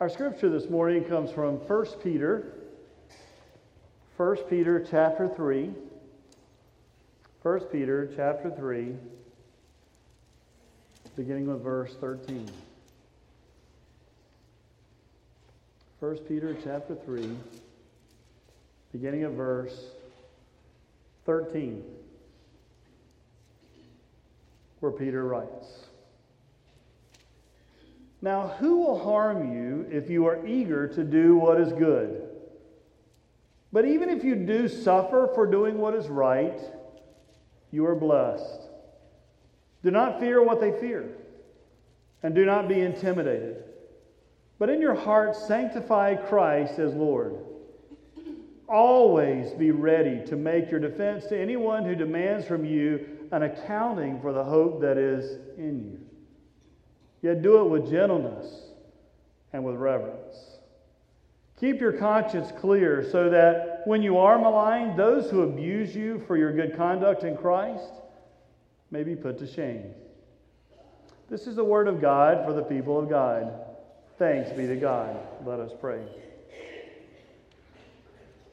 Our scripture this morning comes from 1 Peter, 1 Peter chapter 3. 1 Peter chapter 3, beginning with verse 13. 1 Peter chapter 3, beginning of verse 13, where Peter writes. Now, who will harm you if you are eager to do what is good? But even if you do suffer for doing what is right, you are blessed. Do not fear what they fear, and do not be intimidated. But in your heart, sanctify Christ as Lord. Always be ready to make your defense to anyone who demands from you an accounting for the hope that is in you. Yet do it with gentleness and with reverence. Keep your conscience clear so that when you are maligned, those who abuse you for your good conduct in Christ may be put to shame. This is the word of God for the people of God. Thanks be to God. Let us pray.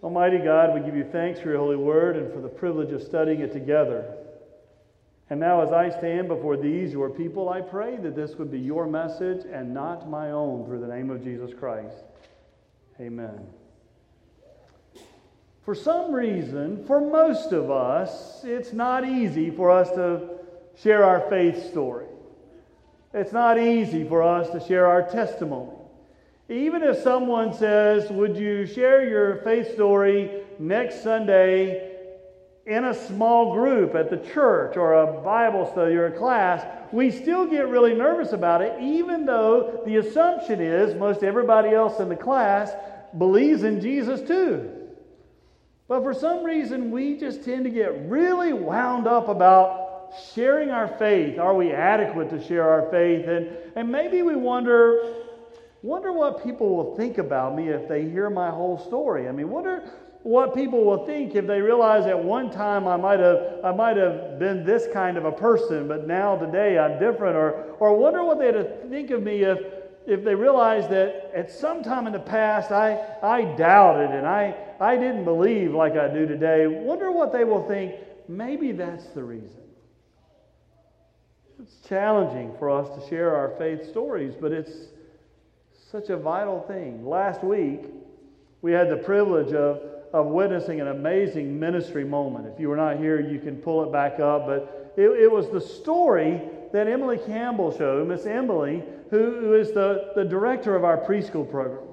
Almighty God, we give you thanks for your holy word and for the privilege of studying it together. And now, as I stand before these, your people, I pray that this would be your message and not my own through the name of Jesus Christ. Amen. For some reason, for most of us, it's not easy for us to share our faith story. It's not easy for us to share our testimony. Even if someone says, Would you share your faith story next Sunday in a small group at the church or a Bible study or a class, we still get really nervous about it, even though the assumption is most everybody else in the class believes in Jesus too. But for some reason, we just tend to get really wound up about sharing our faith. Are we adequate to share our faith? And, and maybe we wonder, wonder what people will think about me if they hear my whole story. I mean, wonder what people will think if they realize at one time I might have I might have been this kind of a person, but now today I'm different, or or wonder what they'd think of me if if they realize that at some time in the past I I doubted and I I didn't believe like I do today. Wonder what they will think. Maybe that's the reason. It's challenging for us to share our faith stories, but it's such a vital thing. Last week, we had the privilege of of witnessing an amazing ministry moment. If you were not here, you can pull it back up. But it, it was the story that Emily Campbell showed, Miss Emily, who, who is the, the director of our preschool program.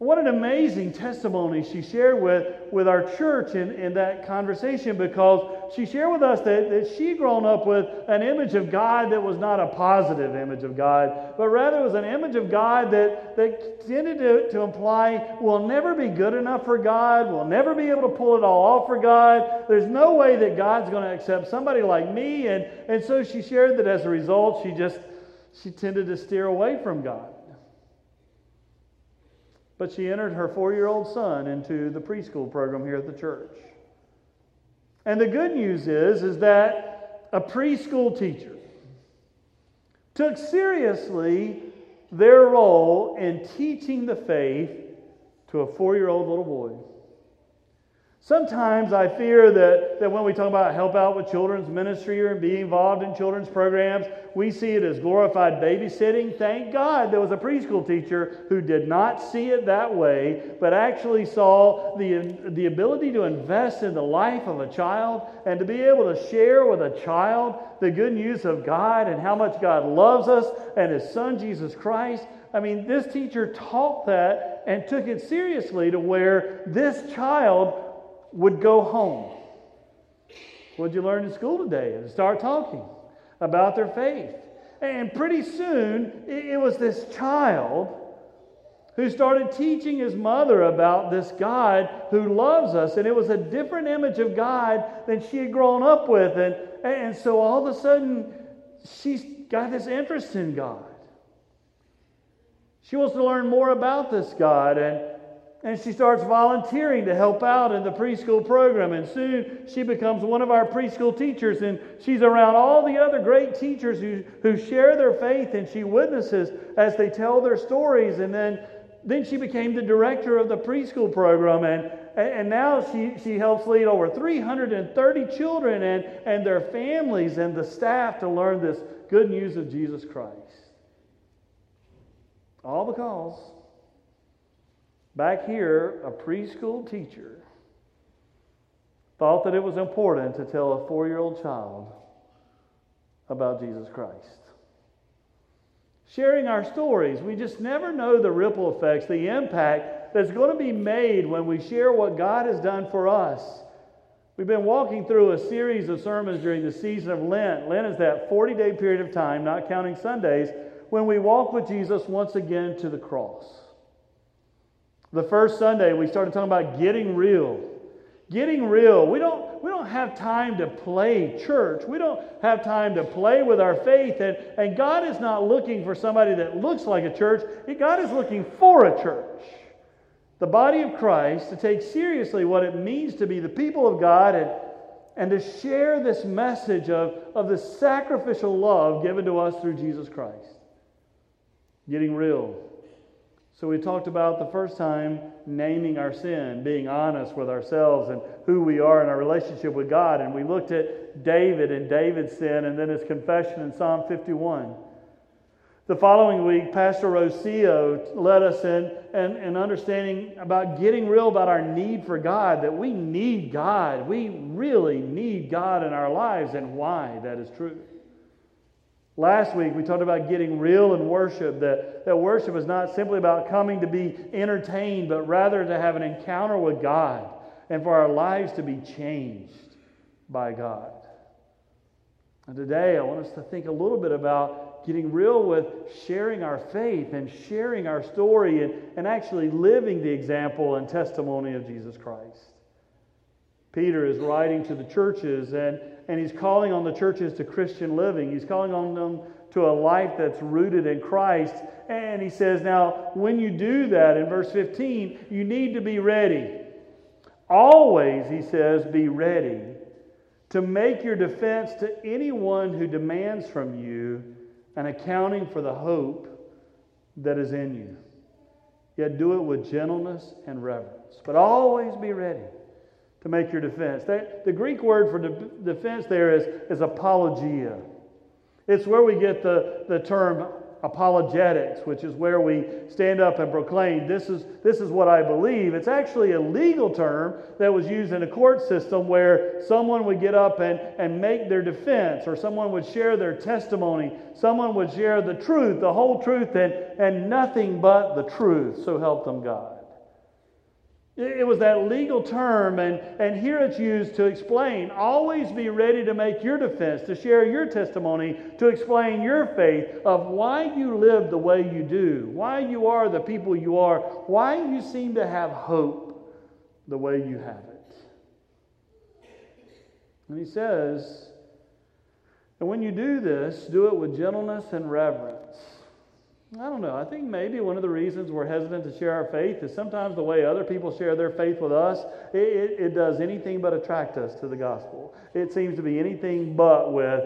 What an amazing testimony she shared with, with our church in, in that conversation because she shared with us that, that she'd grown up with an image of God that was not a positive image of God, but rather it was an image of God that, that tended to, to imply we'll never be good enough for God, we'll never be able to pull it all off for God. There's no way that God's going to accept somebody like me. And, and so she shared that as a result, she just she tended to steer away from God. But she entered her four year old son into the preschool program here at the church. And the good news is, is that a preschool teacher took seriously their role in teaching the faith to a four year old little boy. Sometimes I fear that, that when we talk about help out with children's ministry or be involved in children's programs, we see it as glorified babysitting. Thank God there was a preschool teacher who did not see it that way, but actually saw the, the ability to invest in the life of a child and to be able to share with a child the good news of God and how much God loves us and His Son, Jesus Christ. I mean, this teacher taught that and took it seriously to where this child would go home. What'd you learn in school today? And start talking about their faith. And pretty soon, it was this child who started teaching his mother about this God who loves us. And it was a different image of God than she had grown up with. And, and so all of a sudden, she's got this interest in God. She wants to learn more about this God. And and she starts volunteering to help out in the preschool program. And soon she becomes one of our preschool teachers. And she's around all the other great teachers who, who share their faith and she witnesses as they tell their stories. And then, then she became the director of the preschool program. And, and now she, she helps lead over 330 children and, and their families and the staff to learn this good news of Jesus Christ. All because Back here, a preschool teacher thought that it was important to tell a four year old child about Jesus Christ. Sharing our stories, we just never know the ripple effects, the impact that's going to be made when we share what God has done for us. We've been walking through a series of sermons during the season of Lent. Lent is that 40 day period of time, not counting Sundays, when we walk with Jesus once again to the cross. The first Sunday, we started talking about getting real. Getting real. We don't, we don't have time to play church. We don't have time to play with our faith. And, and God is not looking for somebody that looks like a church. God is looking for a church. The body of Christ to take seriously what it means to be the people of God and, and to share this message of, of the sacrificial love given to us through Jesus Christ. Getting real. So we talked about the first time naming our sin, being honest with ourselves and who we are in our relationship with God. And we looked at David and David's sin and then his confession in Psalm 51. The following week, Pastor Rocio led us in, in understanding about getting real about our need for God, that we need God. We really need God in our lives and why that is true. Last week, we talked about getting real in worship, that, that worship is not simply about coming to be entertained, but rather to have an encounter with God and for our lives to be changed by God. And today, I want us to think a little bit about getting real with sharing our faith and sharing our story and, and actually living the example and testimony of Jesus Christ. Peter is writing to the churches and and he's calling on the churches to Christian living. He's calling on them to a life that's rooted in Christ. And he says, Now, when you do that, in verse 15, you need to be ready. Always, he says, be ready to make your defense to anyone who demands from you an accounting for the hope that is in you. Yet do it with gentleness and reverence. But always be ready to make your defense. the Greek word for de- defense there is, is apologia. It's where we get the, the term apologetics, which is where we stand up and proclaim, this is, this is what I believe. It's actually a legal term that was used in a court system where someone would get up and, and make their defense, or someone would share their testimony. Someone would share the truth, the whole truth, and, and nothing but the truth. So help them God. It was that legal term, and, and here it's used to explain. Always be ready to make your defense, to share your testimony, to explain your faith of why you live the way you do, why you are the people you are, why you seem to have hope the way you have it. And he says, and when you do this, do it with gentleness and reverence I don't know. I think maybe one of the reasons we're hesitant to share our faith is sometimes the way other people share their faith with us, it, it, it, does anything but attract us to the gospel. It seems to be anything but with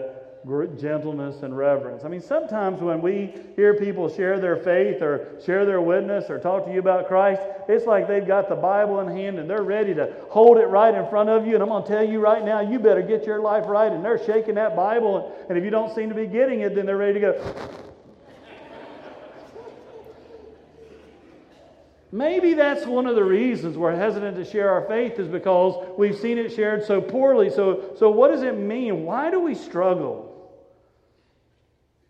gentleness and reverence. I mean, sometimes when we hear people share their faith or share their witness or talk to you about Christ, it's like they've got the Bible in hand and they're ready to hold it right in front of you. And I'm going to tell you right now, you better get your life right. And they're shaking that Bible. And, and if you don't seem to be getting it, then they're ready to go. Maybe that's one of the reasons we're hesitant to share our faith is because we've seen it shared so poorly. So, so what does it mean? Why do we struggle?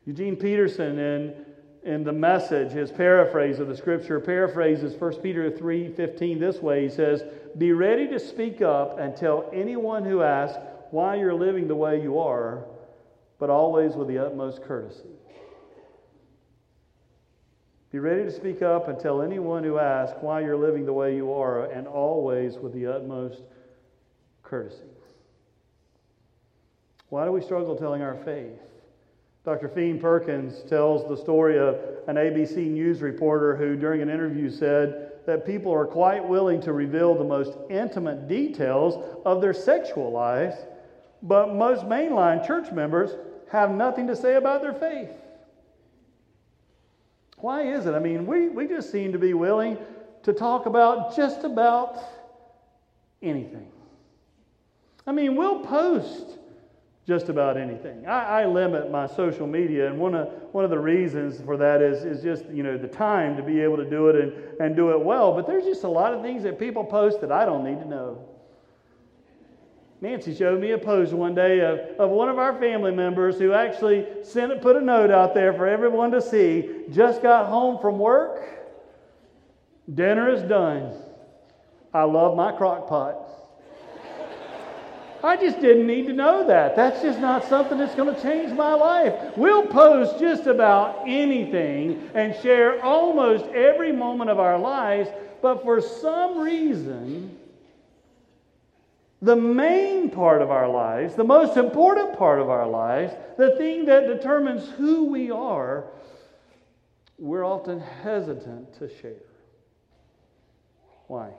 Eugene Peterson in, in the message, his paraphrase of the scripture, paraphrases 1 Peter 3:15 this way. He says, Be ready to speak up and tell anyone who asks why you're living the way you are, but always with the utmost courtesy. Be ready to speak up and tell anyone who asks why you're living the way you are, and always with the utmost courtesy. Why do we struggle telling our faith? Dr. Pheme Perkins tells the story of an ABC News reporter who, during an interview, said that people are quite willing to reveal the most intimate details of their sexual lives, but most mainline church members have nothing to say about their faith. Why is it? I mean, we, we just seem to be willing to talk about just about anything. I mean, we'll post just about anything. I, I, limit my social media, and one of, one of the reasons for that is, is just, you know, the time to be able to do it and, and do it well. But there's just a lot of things that people post that I don't need to know. Nancy showed me a post one day of, of one of our family members who actually sent put a note out there for everyone to see. Just got home from work. Dinner is done. I love my crock pot. I just didn't need to know that. That's just not something that's going to change my life. We'll post just about anything and share almost every moment of our lives, but for some reason, the main part of our lives, the most important part of our lives, the thing that determines who we are, we're often hesitant to share. Why?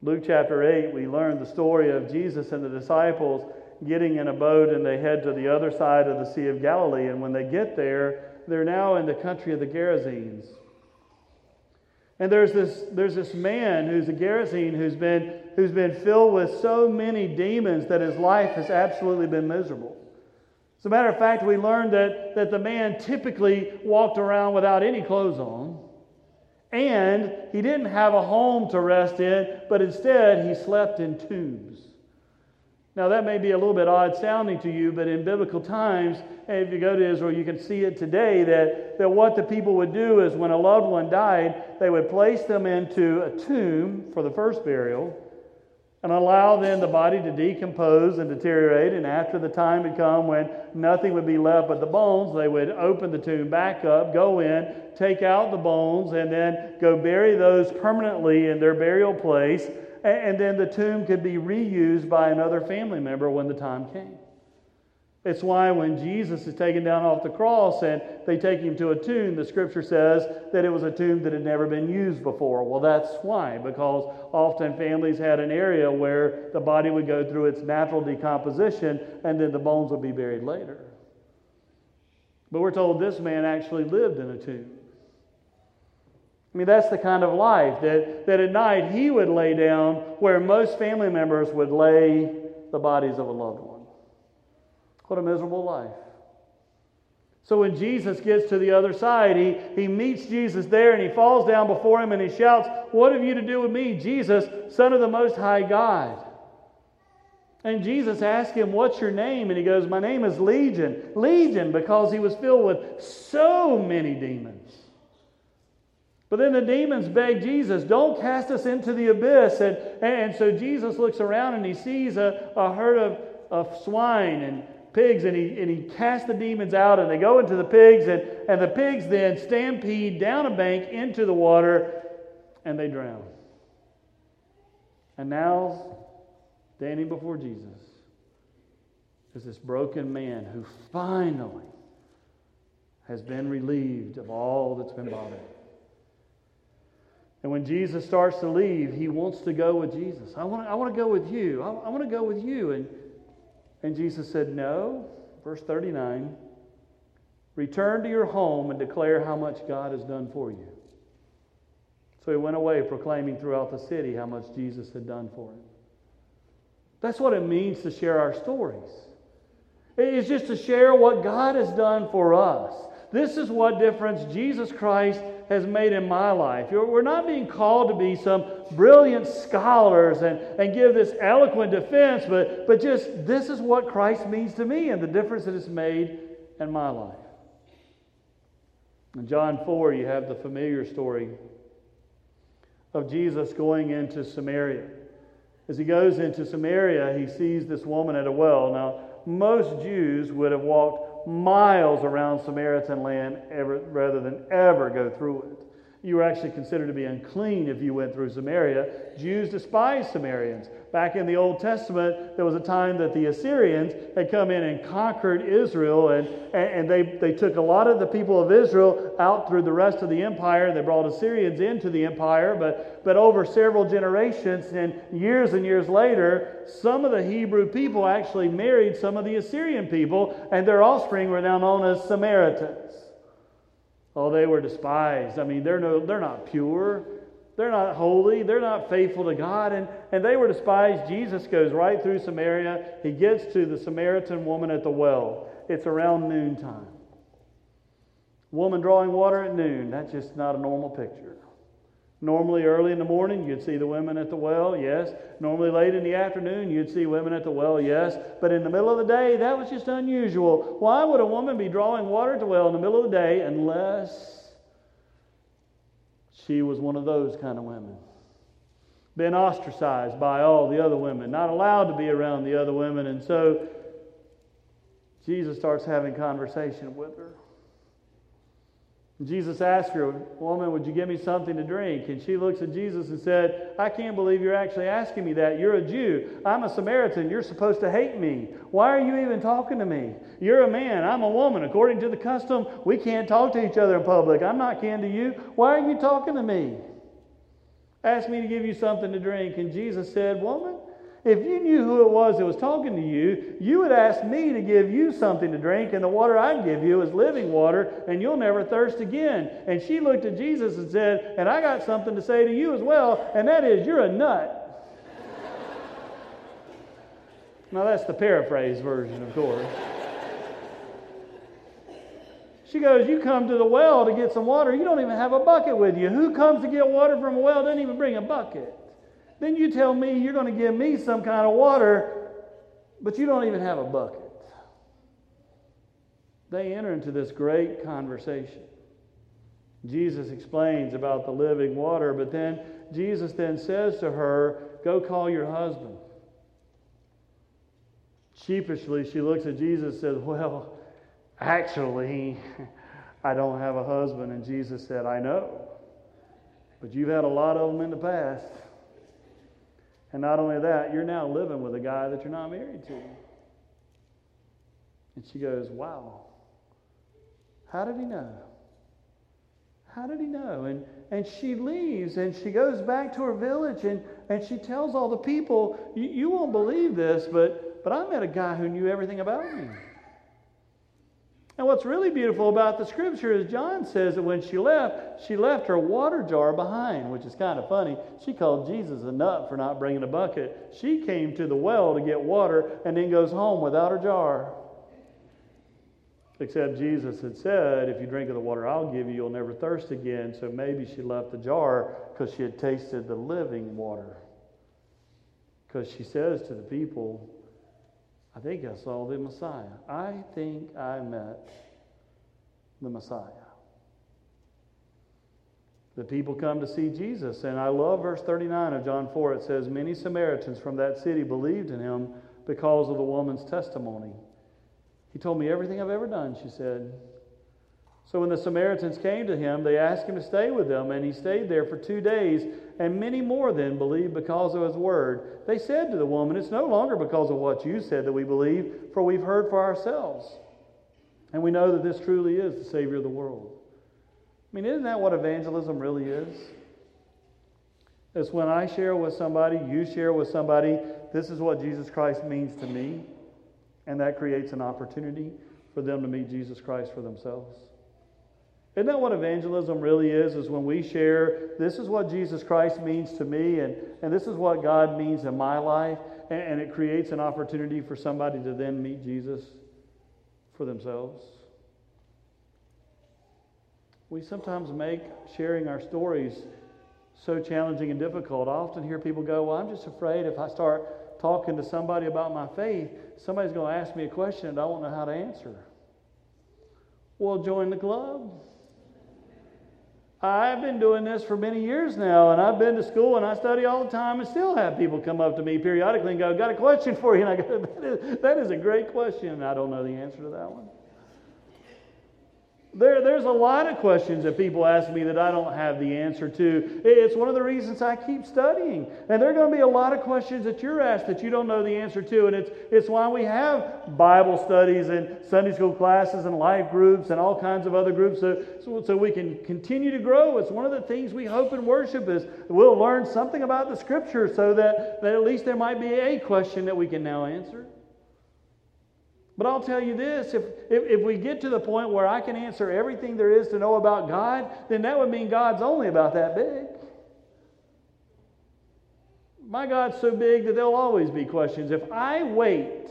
Luke chapter 8, we learn the story of Jesus and the disciples getting in a boat and they head to the other side of the Sea of Galilee. And when they get there, they're now in the country of the Gerasenes. And there's this, there's this man who's a Gerasene who's been, who's been filled with so many demons that his life has absolutely been miserable. As a matter of fact, we learned that, that the man typically walked around without any clothes on. And he didn't have a home to rest in, but instead he slept in tombs. Now, that may be a little bit odd sounding to you, but in biblical times, if you go to Israel, you can see it today that, that what the people would do is when a loved one died, they would place them into a tomb for the first burial and allow then the body to decompose and deteriorate. And after the time had come when nothing would be left but the bones, they would open the tomb back up, go in, take out the bones, and then go bury those permanently in their burial place. And then the tomb could be reused by another family member when the time came. It's why when Jesus is taken down off the cross and they take him to a tomb, the scripture says that it was a tomb that had never been used before. Well, that's why, because often families had an area where the body would go through its natural decomposition and then the bones would be buried later. But we're told this man actually lived in a tomb. I mean, that's the kind of life that, that at night he would lay down where most family members would lay the bodies of a loved one. What a miserable life. So when Jesus gets to the other side, he, he meets Jesus there and he falls down before him and he shouts, What have you to do with me, Jesus, Son of the Most High God? And Jesus asks him, What's your name? And he goes, My name is Legion. Legion, because he was filled with so many demons. But then the demons beg Jesus, Don't cast us into the abyss. And, and so Jesus looks around and he sees a, a herd of, of swine and pigs and he, and he casts the demons out and they go into the pigs and, and the pigs then stampede down a bank into the water and they drown. And now, standing before Jesus is this broken man who finally has been relieved of all that's been bothering. And when Jesus starts to leave, he wants to go with Jesus. I want to, I want to go with you. I, I want to go with you. And and Jesus said, No. Verse 39 Return to your home and declare how much God has done for you. So he went away proclaiming throughout the city how much Jesus had done for him. That's what it means to share our stories. It's just to share what God has done for us. This is what difference Jesus Christ has made in my life. We're not being called to be some brilliant scholars and, and give this eloquent defense, but, but just this is what Christ means to me and the difference that it's made in my life. In John 4, you have the familiar story of Jesus going into Samaria. As he goes into Samaria, he sees this woman at a well. Now, most Jews would have walked miles around Samaritan land ever, rather than ever go through it. You were actually considered to be unclean if you went through Samaria. Jews despised Samaritans. Back in the Old Testament, there was a time that the Assyrians had come in and conquered Israel, and, and they, they took a lot of the people of Israel out through the rest of the empire. They brought Assyrians into the empire, but, but over several generations and years and years later, some of the Hebrew people actually married some of the Assyrian people, and their offspring were now known as Samaritans. Oh, they were despised. I mean, they're, no, they're not pure. They're not holy. They're not faithful to God. And, and they were despised. Jesus goes right through Samaria. He gets to the Samaritan woman at the well. It's around noontime. Woman drawing water at noon. That's just not a normal picture. Normally, early in the morning, you'd see the women at the well, yes. Normally, late in the afternoon, you'd see women at the well, yes. But in the middle of the day, that was just unusual. Why would a woman be drawing water at the well in the middle of the day unless she was one of those kind of women? Been ostracized by all the other women, not allowed to be around the other women. And so Jesus starts having conversation with her. Jesus asked her, Woman, would you give me something to drink? And she looks at Jesus and said, I can't believe you're actually asking me that. You're a Jew. I'm a Samaritan. You're supposed to hate me. Why are you even talking to me? You're a man. I'm a woman. According to the custom, we can't talk to each other in public. I'm not kin to you. Why are you talking to me? Ask me to give you something to drink. And Jesus said, Woman, if you knew who it was that was talking to you, you would ask me to give you something to drink, and the water I'd give you is living water, and you'll never thirst again. And she looked at Jesus and said, And I got something to say to you as well, and that is, you're a nut. now, that's the paraphrase version, of course. She goes, You come to the well to get some water. You don't even have a bucket with you. Who comes to get water from a well doesn't even bring a bucket? Then you tell me you're going to give me some kind of water, but you don't even have a bucket. They enter into this great conversation. Jesus explains about the living water, but then Jesus then says to her, Go call your husband. Sheepishly, she looks at Jesus and says, Well, actually, I don't have a husband. And Jesus said, I know, but you've had a lot of them in the past. And not only that, you're now living with a guy that you're not married to. And she goes, Wow. How did he know? How did he know? And, and she leaves and she goes back to her village and, and she tells all the people, you, won't believe this, but, but I met a guy who knew everything about me. And what's really beautiful about the scripture is John says that when she left, she left her water jar behind, which is kind of funny. She called Jesus a nut for not bringing a bucket. She came to the well to get water and then goes home without her jar. Except Jesus had said, If you drink of the water I'll give you, you'll never thirst again. So maybe she left the jar because she had tasted the living water. Because she says to the people, I think I saw the Messiah. I think I met the Messiah. The people come to see Jesus. And I love verse 39 of John 4. It says, Many Samaritans from that city believed in him because of the woman's testimony. He told me everything I've ever done, she said. So when the Samaritans came to him, they asked him to stay with them, and he stayed there for two days. And many more then believed because of his word. They said to the woman, It's no longer because of what you said that we believe, for we've heard for ourselves. And we know that this truly is the Savior of the world. I mean, isn't that what evangelism really is? It's when I share with somebody, you share with somebody, this is what Jesus Christ means to me. And that creates an opportunity for them to meet Jesus Christ for themselves. Isn't that what evangelism really is? Is when we share, this is what Jesus Christ means to me, and, and this is what God means in my life, and, and it creates an opportunity for somebody to then meet Jesus for themselves. We sometimes make sharing our stories so challenging and difficult. I often hear people go, Well, I'm just afraid if I start talking to somebody about my faith, somebody's going to ask me a question and I won't know how to answer. Well, join the club. I've been doing this for many years now, and I've been to school and I study all the time and still have people come up to me periodically and go, "I've Got a question for you. And I go, That is, that is a great question, and I don't know the answer to that one. There, there's a lot of questions that people ask me that I don't have the answer to. It's one of the reasons I keep studying. And there are going to be a lot of questions that you're asked that you don't know the answer to. And it's, it's why we have Bible studies and Sunday school classes and life groups and all kinds of other groups so, so, so we can continue to grow. It's one of the things we hope in worship is we'll learn something about the Scripture so that, that at least there might be a question that we can now answer. But I'll tell you this if, if, if, we get to the point where I can answer everything there is to know about God, then that would mean God's only about that big. My God's so big that there'll always be questions. If I wait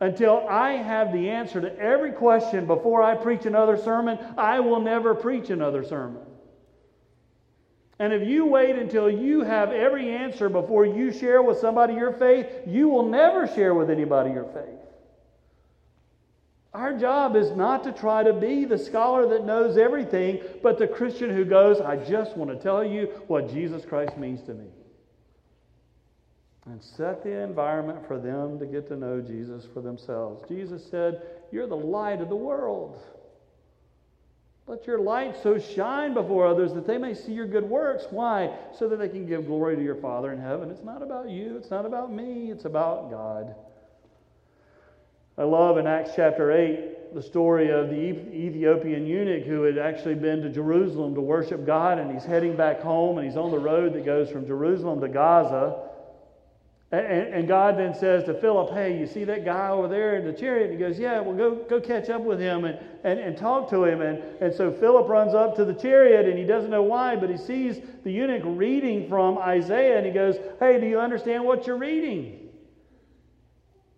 until I have the answer to every question before I preach another sermon, I will never preach another sermon. And if you wait until you have every answer before you share with somebody your faith, you will never share with anybody your faith. Our job is not to try to be the scholar that knows everything, but the Christian who goes, I just want to tell you what Jesus Christ means to me. And set the environment for them to get to know Jesus for themselves. Jesus said, You're the light of the world. Let your light so shine before others that they may see your good works. Why? So that they can give glory to your Father in heaven. It's not about you, it's not about me, it's about God. I love in Acts chapter 8 the story of the Ethiopian eunuch who had actually been to Jerusalem to worship God, and he's heading back home, and he's on the road that goes from Jerusalem to Gaza. And, God then says to Philip, Hey, you see that guy over there in the chariot? And he goes, Yeah, well, go, go catch up with him and, and, and talk to him. And, and so Philip runs up to the chariot, and he doesn't know why, but he sees the eunuch reading from Isaiah, and he goes, Hey, do you understand what you're reading?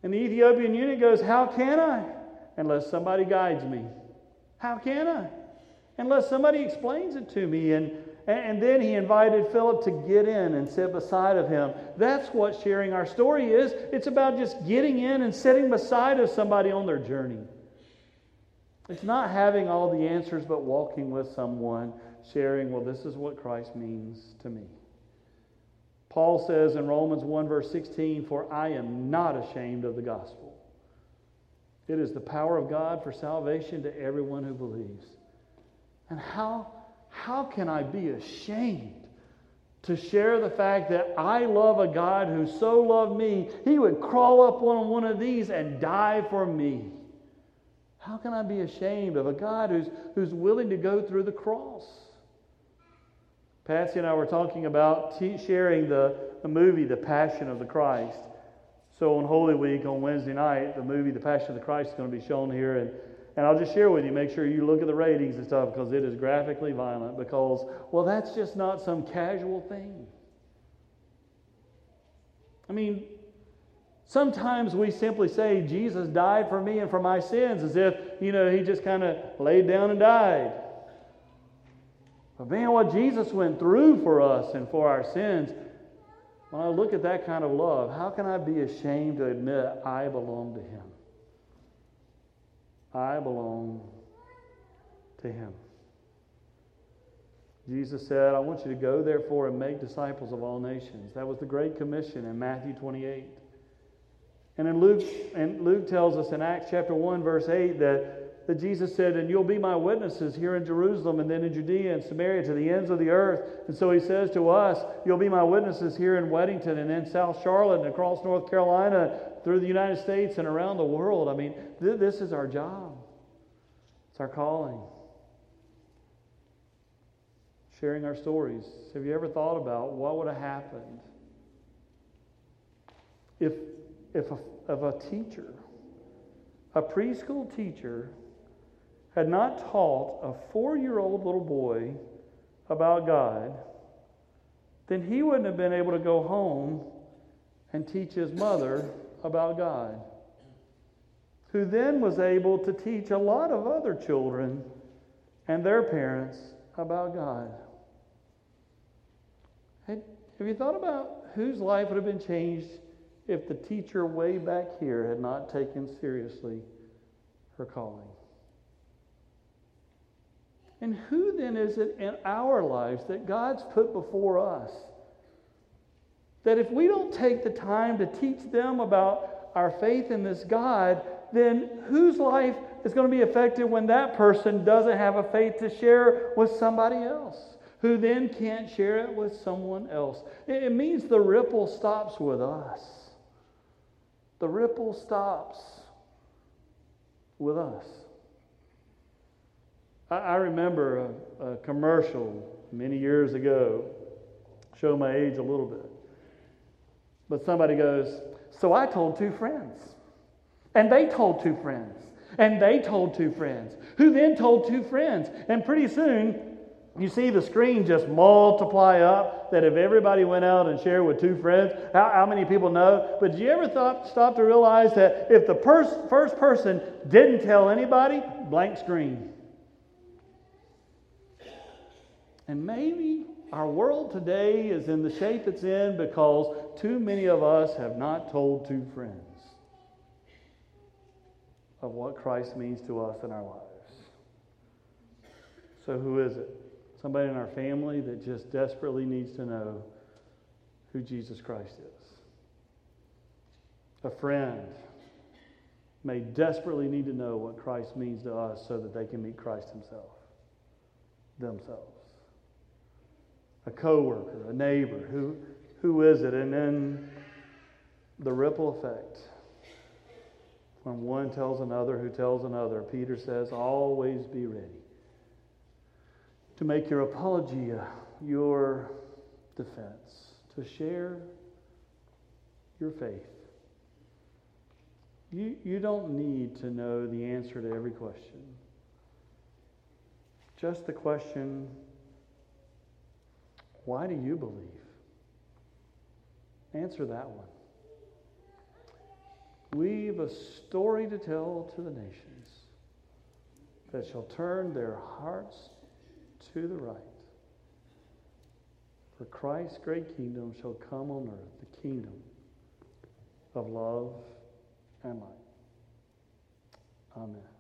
And the Ethiopian eunuch goes, How can I? Unless somebody guides me. How can I? Unless somebody explains it to me. And, and then he invited Philip to get in and sit beside of him. That's what sharing our story is. It's about just getting in and sitting beside of somebody on their journey. It's not having all the answers, but walking with someone, sharing, well, this is what Christ means to me. Paul says in Romans 1, verse 16, For I am not ashamed of the gospel. It is the power of God for salvation to everyone who believes. And how, how can I be ashamed to share the fact that I love a God who so loved me, he would crawl up on one of these and die for me? How can I be ashamed of a God who's, who's willing to go through the cross? Patsy and I were talking about t- sharing the, the movie, The Passion of the Christ. So on Holy Week on Wednesday night, the movie The Passion of the Christ is going to be shown here. And, and I'll just share with you, make sure you look at the ratings and stuff because it is graphically violent. Because, well, that's just not some casual thing. I mean, sometimes we simply say, Jesus died for me and for my sins as if, you know, he just kind of laid down and died. But man, what Jesus went through for us and for our sins, when I look at that kind of love, how can I be ashamed to admit I belong to Him? I belong to Him. Jesus said, I want you to go, therefore, and make disciples of all nations. That was the Great Commission in Matthew 28. And in Luke, and Luke tells us in Acts chapter 1, verse 8, that that Jesus said, And you'll be my witnesses here in Jerusalem and then in Judea and Samaria to the ends of the earth. And so he says to us, You'll be my witnesses here in Weddington and in South Charlotte and across North Carolina, through the United States and around the world. I mean, th- this is our job, it's our calling. Sharing our stories. Have you ever thought about what would have happened if, if, a, if a teacher, a preschool teacher, had not taught a four year old little boy about God, then he wouldn't have been able to go home and teach his mother about God, who then was able to teach a lot of other children and their parents about God. Have you thought about whose life would have been changed if the teacher way back here had not taken seriously her calling? And who then is it in our lives that God's put before us? That if we don't take the time to teach them about our faith in this God, then whose life is going to be affected when that person doesn't have a faith to share with somebody else, who then can't share it with someone else? It means the ripple stops with us. The ripple stops with us. I, remember a, a commercial many years ago, show my age a little bit. But somebody goes, So I told two friends. And they told two friends. And they told two friends, who then told two friends. And pretty soon, you see the screen just multiply up that if everybody went out and shared with two friends, how, how many people know? But did you ever thought, stop to realize that if the pers- first person didn't tell anybody, blank screen? And maybe our world today is in the shape it's in because too many of us have not told two friends of what Christ means to us in our lives. So, who is it? Somebody in our family that just desperately needs to know who Jesus Christ is. A friend may desperately need to know what Christ means to us so that they can meet Christ himself, themselves. A coworker, a neighbor, who, who is it? And then the ripple effect when one tells another who tells another, Peter says, always be ready to make your apologia your defense, to share your faith. You, you don't need to know the answer to every question. Just the question why do you believe? Answer that one. We've a story to tell to the nations that shall turn their hearts to the right. For Christ's great kingdom shall come on earth, the kingdom of love and light. Amen.